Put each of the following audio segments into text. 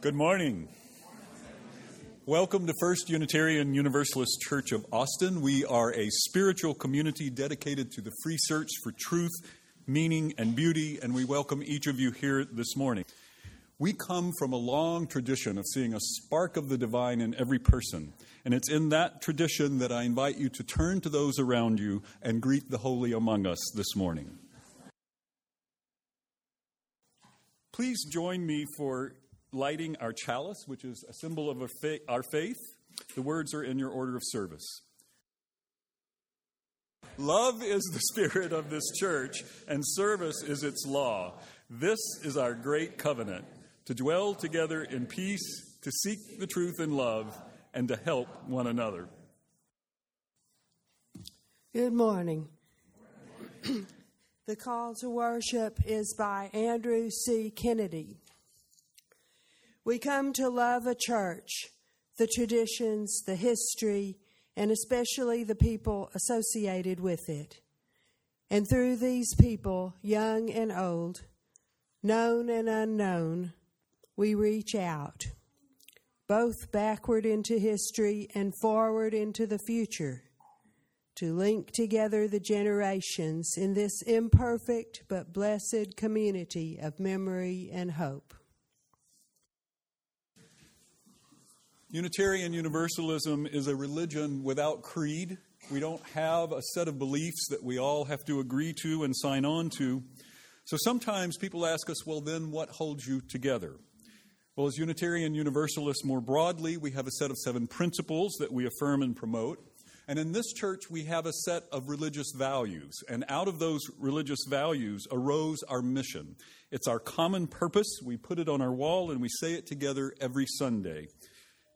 Good morning. Welcome to First Unitarian Universalist Church of Austin. We are a spiritual community dedicated to the free search for truth, meaning, and beauty, and we welcome each of you here this morning. We come from a long tradition of seeing a spark of the divine in every person, and it's in that tradition that I invite you to turn to those around you and greet the holy among us this morning. Please join me for lighting our chalice, which is a symbol of our faith. The words are in your order of service. Love is the spirit of this church, and service is its law. This is our great covenant to dwell together in peace, to seek the truth in love, and to help one another. Good morning. the call to worship is by Andrew C. Kennedy. We come to love a church, the traditions, the history, and especially the people associated with it. And through these people, young and old, known and unknown, we reach out, both backward into history and forward into the future, to link together the generations in this imperfect but blessed community of memory and hope. Unitarian Universalism is a religion without creed. We don't have a set of beliefs that we all have to agree to and sign on to. So sometimes people ask us, well, then what holds you together? Well, as Unitarian Universalists more broadly, we have a set of seven principles that we affirm and promote. And in this church, we have a set of religious values. And out of those religious values arose our mission. It's our common purpose. We put it on our wall and we say it together every Sunday.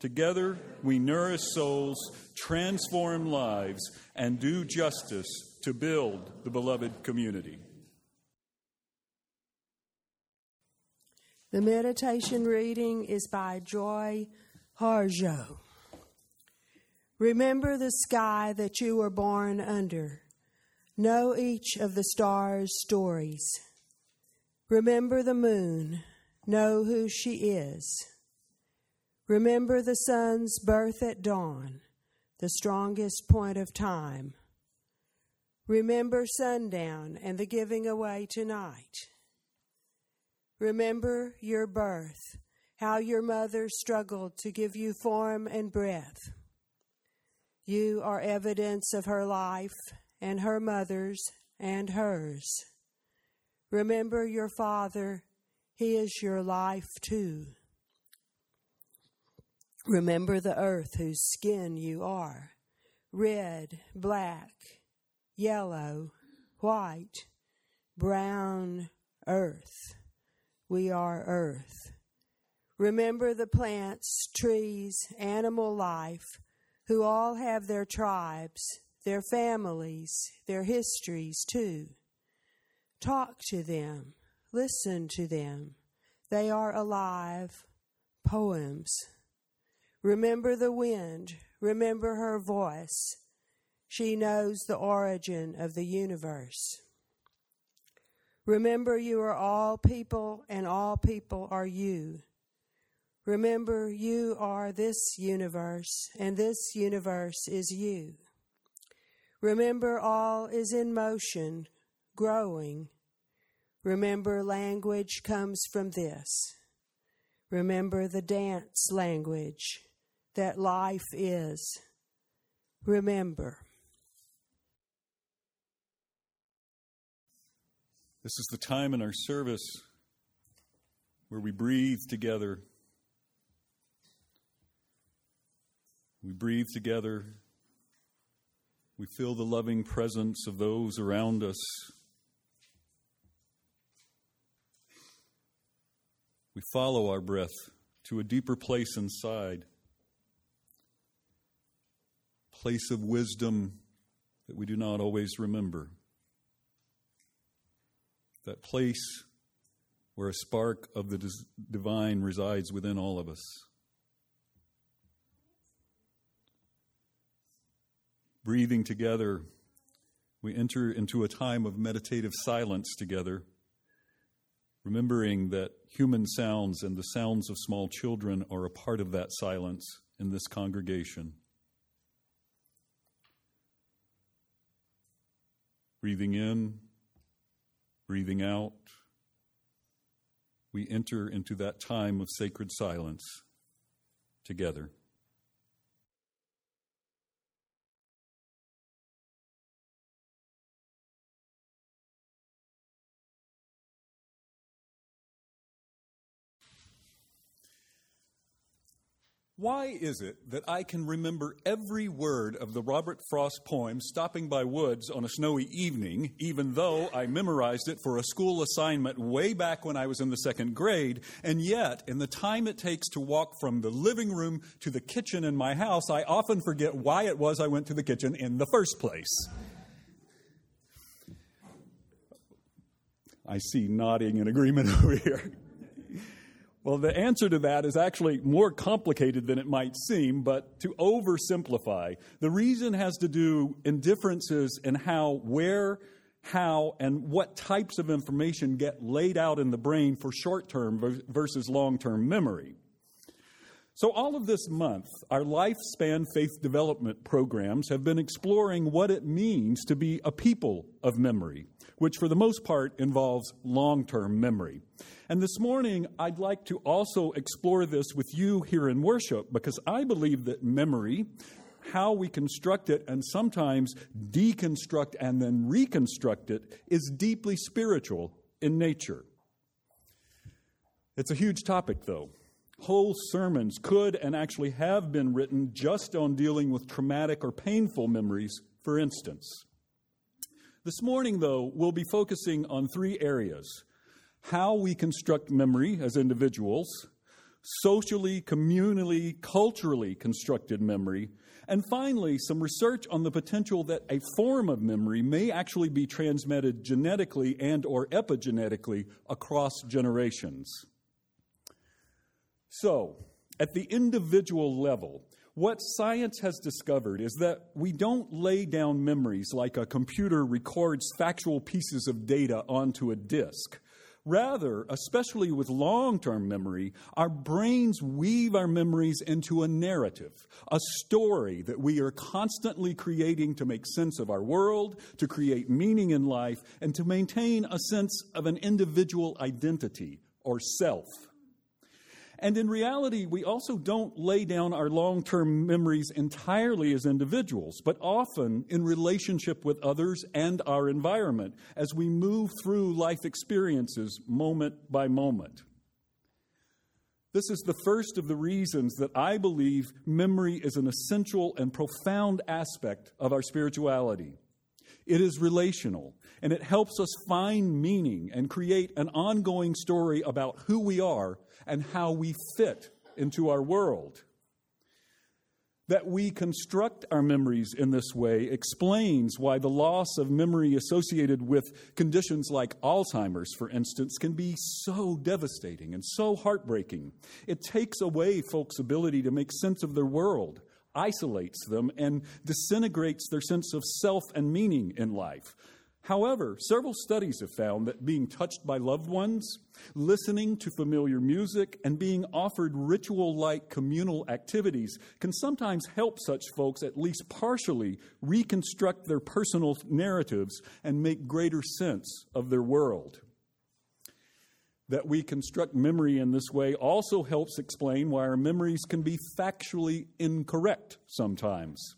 Together, we nourish souls, transform lives, and do justice to build the beloved community. The meditation reading is by Joy Harjo. Remember the sky that you were born under. Know each of the stars' stories. Remember the moon. Know who she is. Remember the sun's birth at dawn, the strongest point of time. Remember sundown and the giving away tonight. Remember your birth, how your mother struggled to give you form and breath. You are evidence of her life and her mother's and hers. Remember your father, he is your life too. Remember the earth whose skin you are red, black, yellow, white, brown earth. We are earth. Remember the plants, trees, animal life, who all have their tribes, their families, their histories too. Talk to them, listen to them. They are alive, poems. Remember the wind, remember her voice. She knows the origin of the universe. Remember you are all people and all people are you. Remember you are this universe and this universe is you. Remember all is in motion, growing. Remember language comes from this. Remember the dance language that life is. Remember. This is the time in our service where we breathe together. We breathe together. We feel the loving presence of those around us. We follow our breath to a deeper place inside place of wisdom that we do not always remember. That place where a spark of the divine resides within all of us. Breathing together, we enter into a time of meditative silence together remembering that human sounds and the sounds of small children are a part of that silence in this congregation. Breathing in, breathing out, we enter into that time of sacred silence together. Why is it that I can remember every word of the Robert Frost poem Stopping by Woods on a Snowy Evening, even though I memorized it for a school assignment way back when I was in the second grade, and yet, in the time it takes to walk from the living room to the kitchen in my house, I often forget why it was I went to the kitchen in the first place? I see nodding in agreement over here. Well, the answer to that is actually more complicated than it might seem, but to oversimplify, the reason has to do in differences in how, where, how, and what types of information get laid out in the brain for short term versus long term memory. So, all of this month, our lifespan faith development programs have been exploring what it means to be a people of memory, which for the most part involves long term memory. And this morning, I'd like to also explore this with you here in worship because I believe that memory, how we construct it and sometimes deconstruct and then reconstruct it, is deeply spiritual in nature. It's a huge topic, though. Whole sermons could and actually have been written just on dealing with traumatic or painful memories, for instance. This morning, though, we'll be focusing on three areas how we construct memory as individuals, socially, communally, culturally constructed memory, and finally, some research on the potential that a form of memory may actually be transmitted genetically and or epigenetically across generations. So, at the individual level, what science has discovered is that we don't lay down memories like a computer records factual pieces of data onto a disk. Rather, especially with long term memory, our brains weave our memories into a narrative, a story that we are constantly creating to make sense of our world, to create meaning in life, and to maintain a sense of an individual identity or self. And in reality, we also don't lay down our long term memories entirely as individuals, but often in relationship with others and our environment as we move through life experiences moment by moment. This is the first of the reasons that I believe memory is an essential and profound aspect of our spirituality. It is relational, and it helps us find meaning and create an ongoing story about who we are and how we fit into our world. That we construct our memories in this way explains why the loss of memory associated with conditions like Alzheimer's, for instance, can be so devastating and so heartbreaking. It takes away folks' ability to make sense of their world, isolates them, and disintegrates their sense of self and meaning in life. However, several studies have found that being touched by loved ones, listening to familiar music, and being offered ritual like communal activities can sometimes help such folks at least partially reconstruct their personal narratives and make greater sense of their world. That we construct memory in this way also helps explain why our memories can be factually incorrect sometimes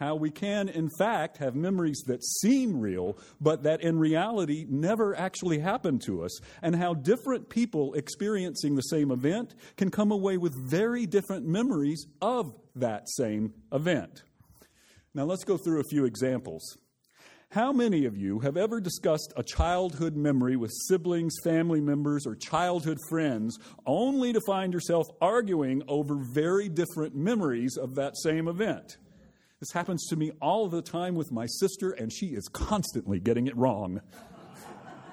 how we can, in fact, have memories that seem real, but that in reality never actually happened to us, and how different people experiencing the same event can come away with very different memories of that same event. Now, let's go through a few examples. How many of you have ever discussed a childhood memory with siblings, family members, or childhood friends only to find yourself arguing over very different memories of that same event? This happens to me all the time with my sister, and she is constantly getting it wrong.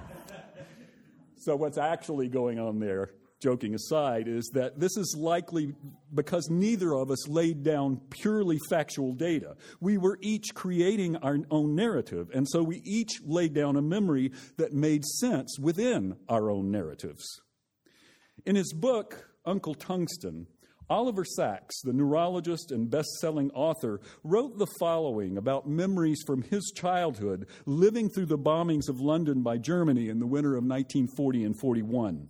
so, what's actually going on there joking aside, is that this is likely because neither of us laid down purely factual data. We were each creating our own narrative, and so we each laid down a memory that made sense within our own narratives. In his book, Uncle Tungsten, Oliver Sacks, the neurologist and best selling author, wrote the following about memories from his childhood living through the bombings of London by Germany in the winter of 1940 and 41.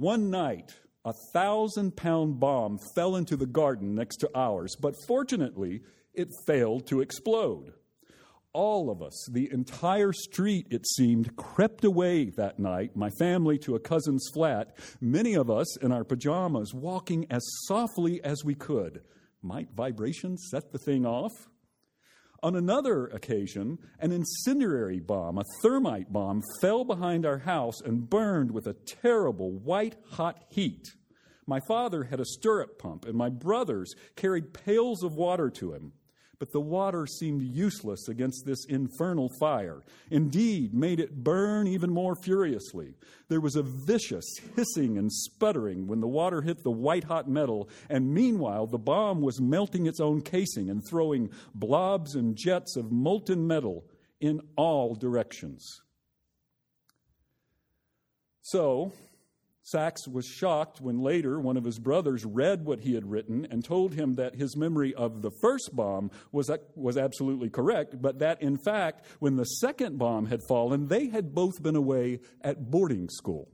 One night, a thousand pound bomb fell into the garden next to ours, but fortunately, it failed to explode all of us, the entire street, it seemed, crept away that night, my family to a cousin's flat, many of us in our pajamas, walking as softly as we could. Might vibration set the thing off? On another occasion, an incendiary bomb, a thermite bomb, fell behind our house and burned with a terrible white hot heat. My father had a stirrup pump, and my brothers carried pails of water to him but the water seemed useless against this infernal fire. Indeed, made it burn even more furiously. There was a vicious hissing and sputtering when the water hit the white hot metal, and meanwhile, the bomb was melting its own casing and throwing blobs and jets of molten metal in all directions. So, Sacks was shocked when later one of his brothers read what he had written and told him that his memory of the first bomb was, uh, was absolutely correct, but that in fact, when the second bomb had fallen, they had both been away at boarding school.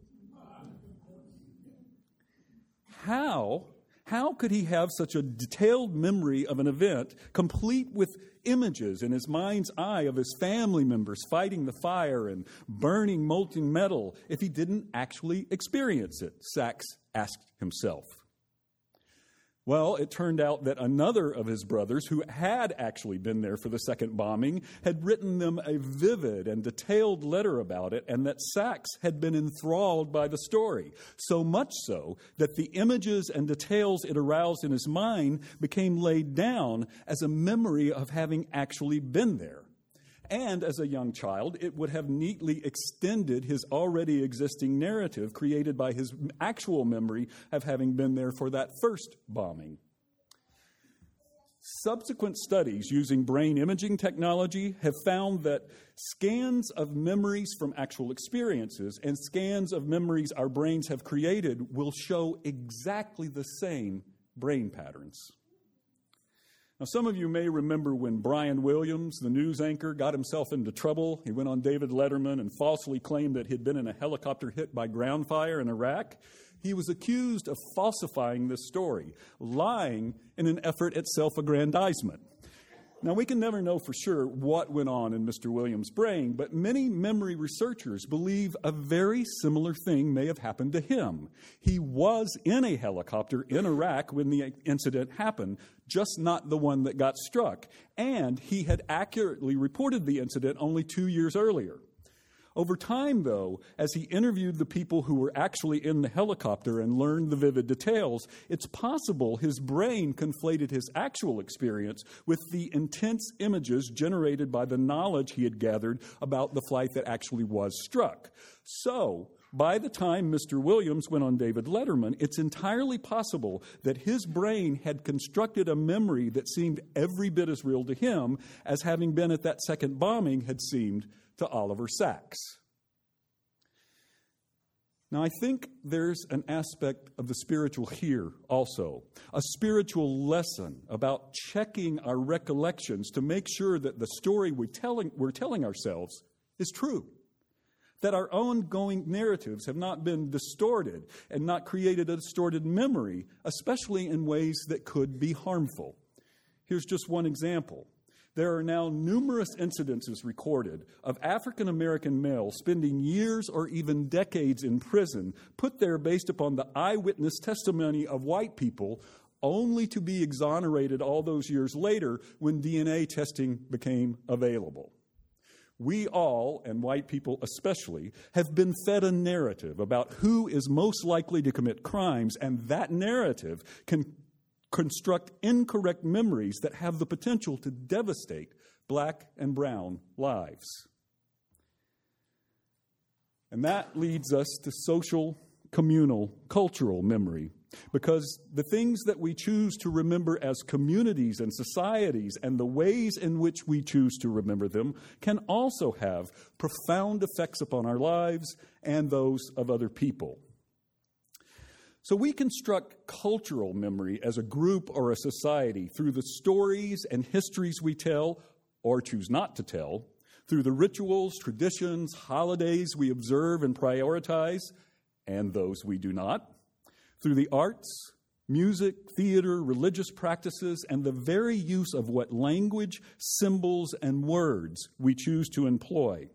How how could he have such a detailed memory of an event, complete with images in his mind's eye of his family members fighting the fire and burning molten metal, if he didn't actually experience it? Sacks asked himself. Well, it turned out that another of his brothers, who had actually been there for the second bombing, had written them a vivid and detailed letter about it, and that Sacks had been enthralled by the story. So much so that the images and details it aroused in his mind became laid down as a memory of having actually been there. And as a young child, it would have neatly extended his already existing narrative created by his actual memory of having been there for that first bombing. Subsequent studies using brain imaging technology have found that scans of memories from actual experiences and scans of memories our brains have created will show exactly the same brain patterns. Now, some of you may remember when Brian Williams, the news anchor, got himself into trouble. He went on David Letterman and falsely claimed that he'd been in a helicopter hit by ground fire in Iraq. He was accused of falsifying this story, lying in an effort at self aggrandizement. Now, we can never know for sure what went on in Mr. Williams' brain, but many memory researchers believe a very similar thing may have happened to him. He was in a helicopter in Iraq when the incident happened, just not the one that got struck, and he had accurately reported the incident only two years earlier. Over time, though, as he interviewed the people who were actually in the helicopter and learned the vivid details, it's possible his brain conflated his actual experience with the intense images generated by the knowledge he had gathered about the flight that actually was struck. So, by the time Mr. Williams went on David Letterman, it's entirely possible that his brain had constructed a memory that seemed every bit as real to him as having been at that second bombing had seemed to Oliver Sacks. Now, I think there's an aspect of the spiritual here also, a spiritual lesson about checking our recollections to make sure that the story we're telling, we're telling ourselves is true. That our ongoing narratives have not been distorted and not created a distorted memory, especially in ways that could be harmful. Here's just one example. There are now numerous incidences recorded of African American males spending years or even decades in prison, put there based upon the eyewitness testimony of white people, only to be exonerated all those years later when DNA testing became available. We all, and white people especially, have been fed a narrative about who is most likely to commit crimes, and that narrative can construct incorrect memories that have the potential to devastate black and brown lives. And that leads us to social communal cultural memory because the things that we choose to remember as communities and societies and the ways in which we choose to remember them can also have profound effects upon our lives and those of other people. So we construct cultural memory as a group or a society through the stories and histories we tell or choose not to tell, through the rituals, traditions, holidays we observe and prioritize, and those we do not, through the arts, music, theater, religious practices, and the very use of what language, symbols, and words we choose to employ.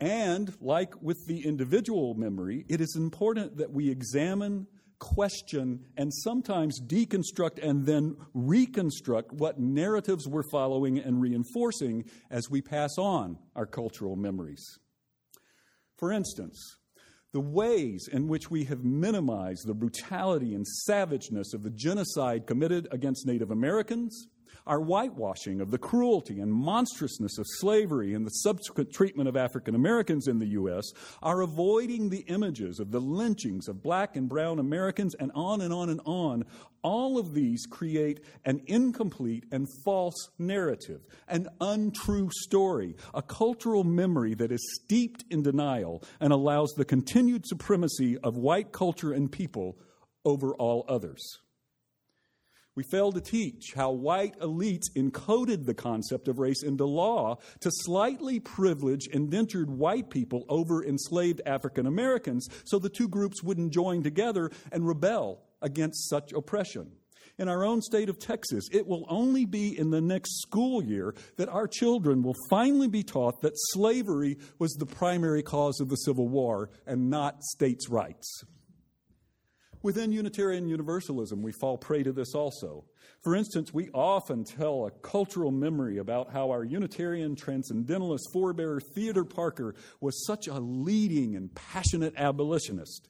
And like with the individual memory, it is important that we examine, question, and sometimes deconstruct and then reconstruct what narratives we're following and reinforcing as we pass on our cultural memories. For instance, the ways in which we have minimized the brutality and savageness of the genocide committed against Native Americans, our whitewashing of the cruelty and monstrousness of slavery and the subsequent treatment of African Americans in the U.S., our avoiding the images of the lynchings of black and brown Americans, and on and on and on, all of these create an incomplete and false narrative, an untrue story, a cultural memory that is steeped in denial and allows the continued supremacy of white culture and people over all others. We fail to teach how white elites encoded the concept of race into law to slightly privilege indentured white people over enslaved African Americans so the two groups wouldn't join together and rebel against such oppression. In our own state of Texas, it will only be in the next school year that our children will finally be taught that slavery was the primary cause of the Civil War and not states' rights. Within Unitarian Universalism, we fall prey to this also. For instance, we often tell a cultural memory about how our Unitarian transcendentalist forebearer Theodore Parker was such a leading and passionate abolitionist.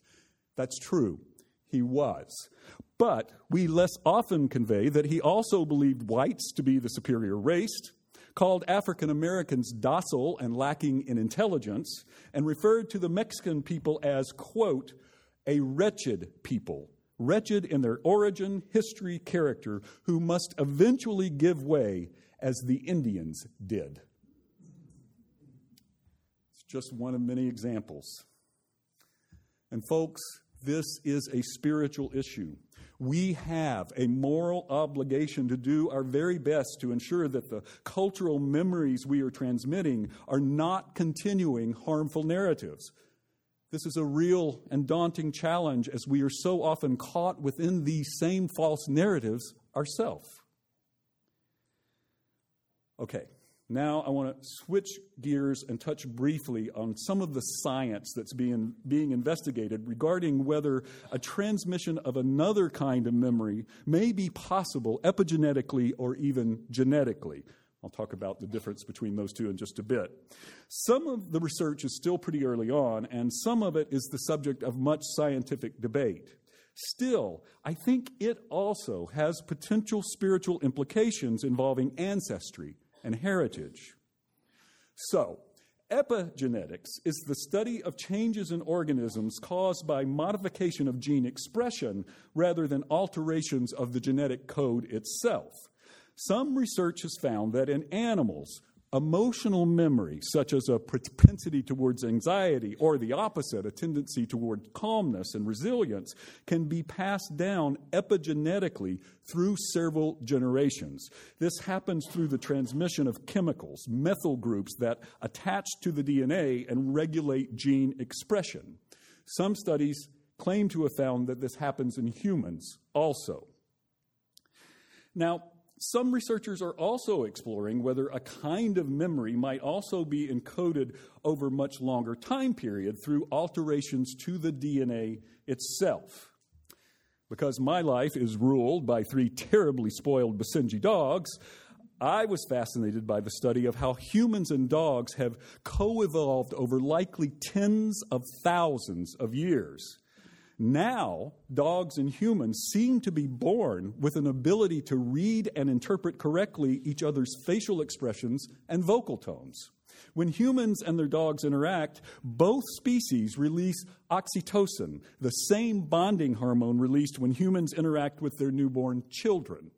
That's true, he was. But we less often convey that he also believed whites to be the superior race, called African Americans docile and lacking in intelligence, and referred to the Mexican people as, quote, a wretched people, wretched in their origin, history, character, who must eventually give way as the Indians did. It's just one of many examples. And, folks, this is a spiritual issue. We have a moral obligation to do our very best to ensure that the cultural memories we are transmitting are not continuing harmful narratives. This is a real and daunting challenge as we are so often caught within these same false narratives ourselves. Okay, now I want to switch gears and touch briefly on some of the science that's being, being investigated regarding whether a transmission of another kind of memory may be possible epigenetically or even genetically. I'll talk about the difference between those two in just a bit. Some of the research is still pretty early on, and some of it is the subject of much scientific debate. Still, I think it also has potential spiritual implications involving ancestry and heritage. So, epigenetics is the study of changes in organisms caused by modification of gene expression rather than alterations of the genetic code itself. Some research has found that in animals, emotional memory, such as a propensity towards anxiety, or the opposite, a tendency toward calmness and resilience, can be passed down epigenetically through several generations. This happens through the transmission of chemicals, methyl groups that attach to the DNA and regulate gene expression. Some studies claim to have found that this happens in humans also. Now, some researchers are also exploring whether a kind of memory might also be encoded over much longer time period through alterations to the DNA itself. Because my life is ruled by three terribly spoiled Basenji dogs, I was fascinated by the study of how humans and dogs have co evolved over likely tens of thousands of years. Now, dogs and humans seem to be born with an ability to read and interpret correctly each other's facial expressions and vocal tones. When humans and their dogs interact, both species release oxytocin, the same bonding hormone released when humans interact with their newborn children.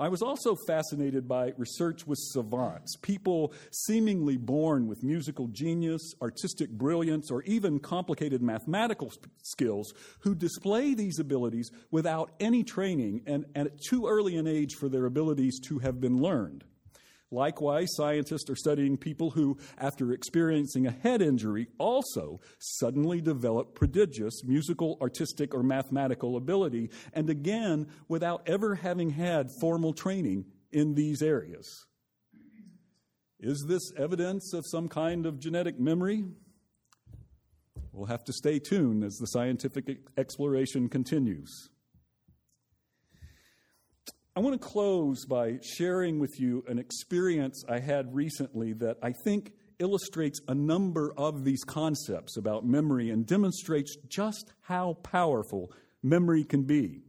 I was also fascinated by research with savants, people seemingly born with musical genius, artistic brilliance, or even complicated mathematical skills who display these abilities without any training and, and at too early an age for their abilities to have been learned. Likewise, scientists are studying people who, after experiencing a head injury, also suddenly develop prodigious musical, artistic, or mathematical ability, and again, without ever having had formal training in these areas. Is this evidence of some kind of genetic memory? We'll have to stay tuned as the scientific exploration continues. I want to close by sharing with you an experience I had recently that I think illustrates a number of these concepts about memory and demonstrates just how powerful memory can be.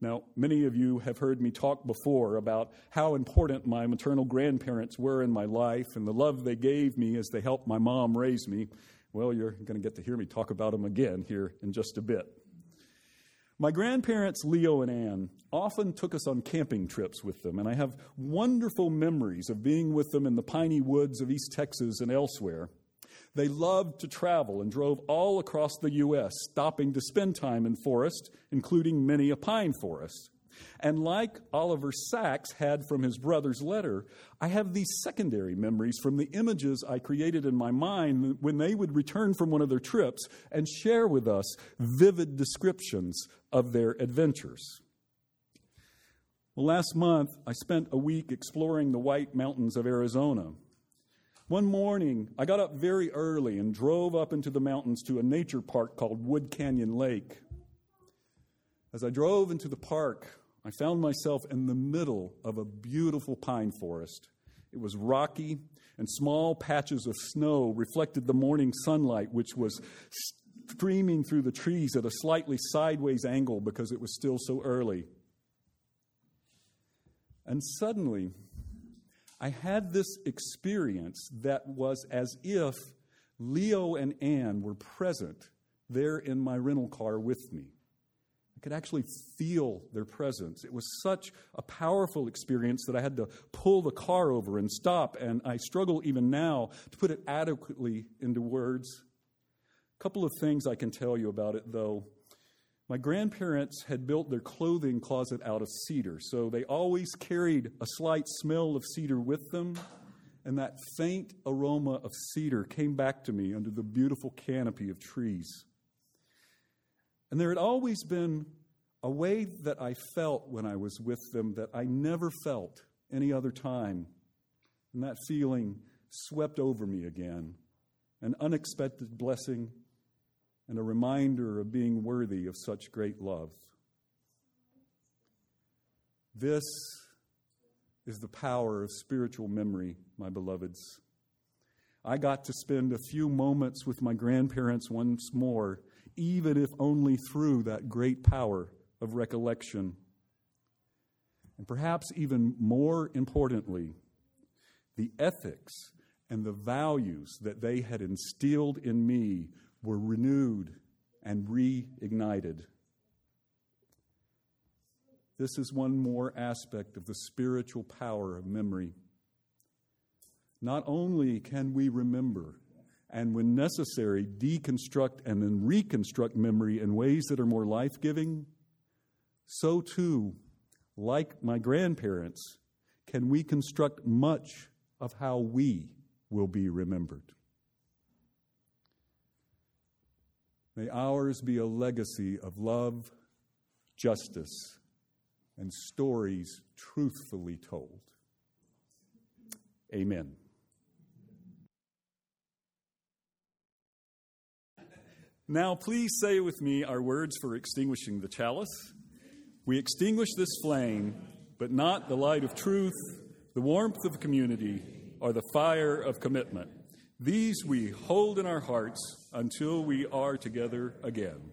Now, many of you have heard me talk before about how important my maternal grandparents were in my life and the love they gave me as they helped my mom raise me. Well, you're going to get to hear me talk about them again here in just a bit. My grandparents, Leo and Ann, often took us on camping trips with them, and I have wonderful memories of being with them in the piney woods of East Texas and elsewhere. They loved to travel and drove all across the U.S., stopping to spend time in forests, including many a pine forest. And like Oliver Sacks had from his brother's letter, I have these secondary memories from the images I created in my mind when they would return from one of their trips and share with us vivid descriptions of their adventures. Well, last month, I spent a week exploring the White Mountains of Arizona. One morning, I got up very early and drove up into the mountains to a nature park called Wood Canyon Lake. As I drove into the park, I found myself in the middle of a beautiful pine forest. It was rocky, and small patches of snow reflected the morning sunlight, which was streaming through the trees at a slightly sideways angle because it was still so early. And suddenly, I had this experience that was as if Leo and Anne were present there in my rental car with me. I could actually feel their presence. It was such a powerful experience that I had to pull the car over and stop, and I struggle even now to put it adequately into words. A couple of things I can tell you about it, though. My grandparents had built their clothing closet out of cedar, so they always carried a slight smell of cedar with them, and that faint aroma of cedar came back to me under the beautiful canopy of trees. And there had always been a way that I felt when I was with them that I never felt any other time. And that feeling swept over me again an unexpected blessing and a reminder of being worthy of such great love. This is the power of spiritual memory, my beloveds. I got to spend a few moments with my grandparents once more even if only through that great power of recollection. And perhaps even more importantly, the ethics and the values that they had instilled in me were renewed and reignited. This is one more aspect of the spiritual power of memory. Not only can we remember and when necessary, deconstruct and then reconstruct memory in ways that are more life giving, so too, like my grandparents, can we construct much of how we will be remembered. May ours be a legacy of love, justice, and stories truthfully told. Amen. Now, please say with me our words for extinguishing the chalice. We extinguish this flame, but not the light of truth, the warmth of community, or the fire of commitment. These we hold in our hearts until we are together again.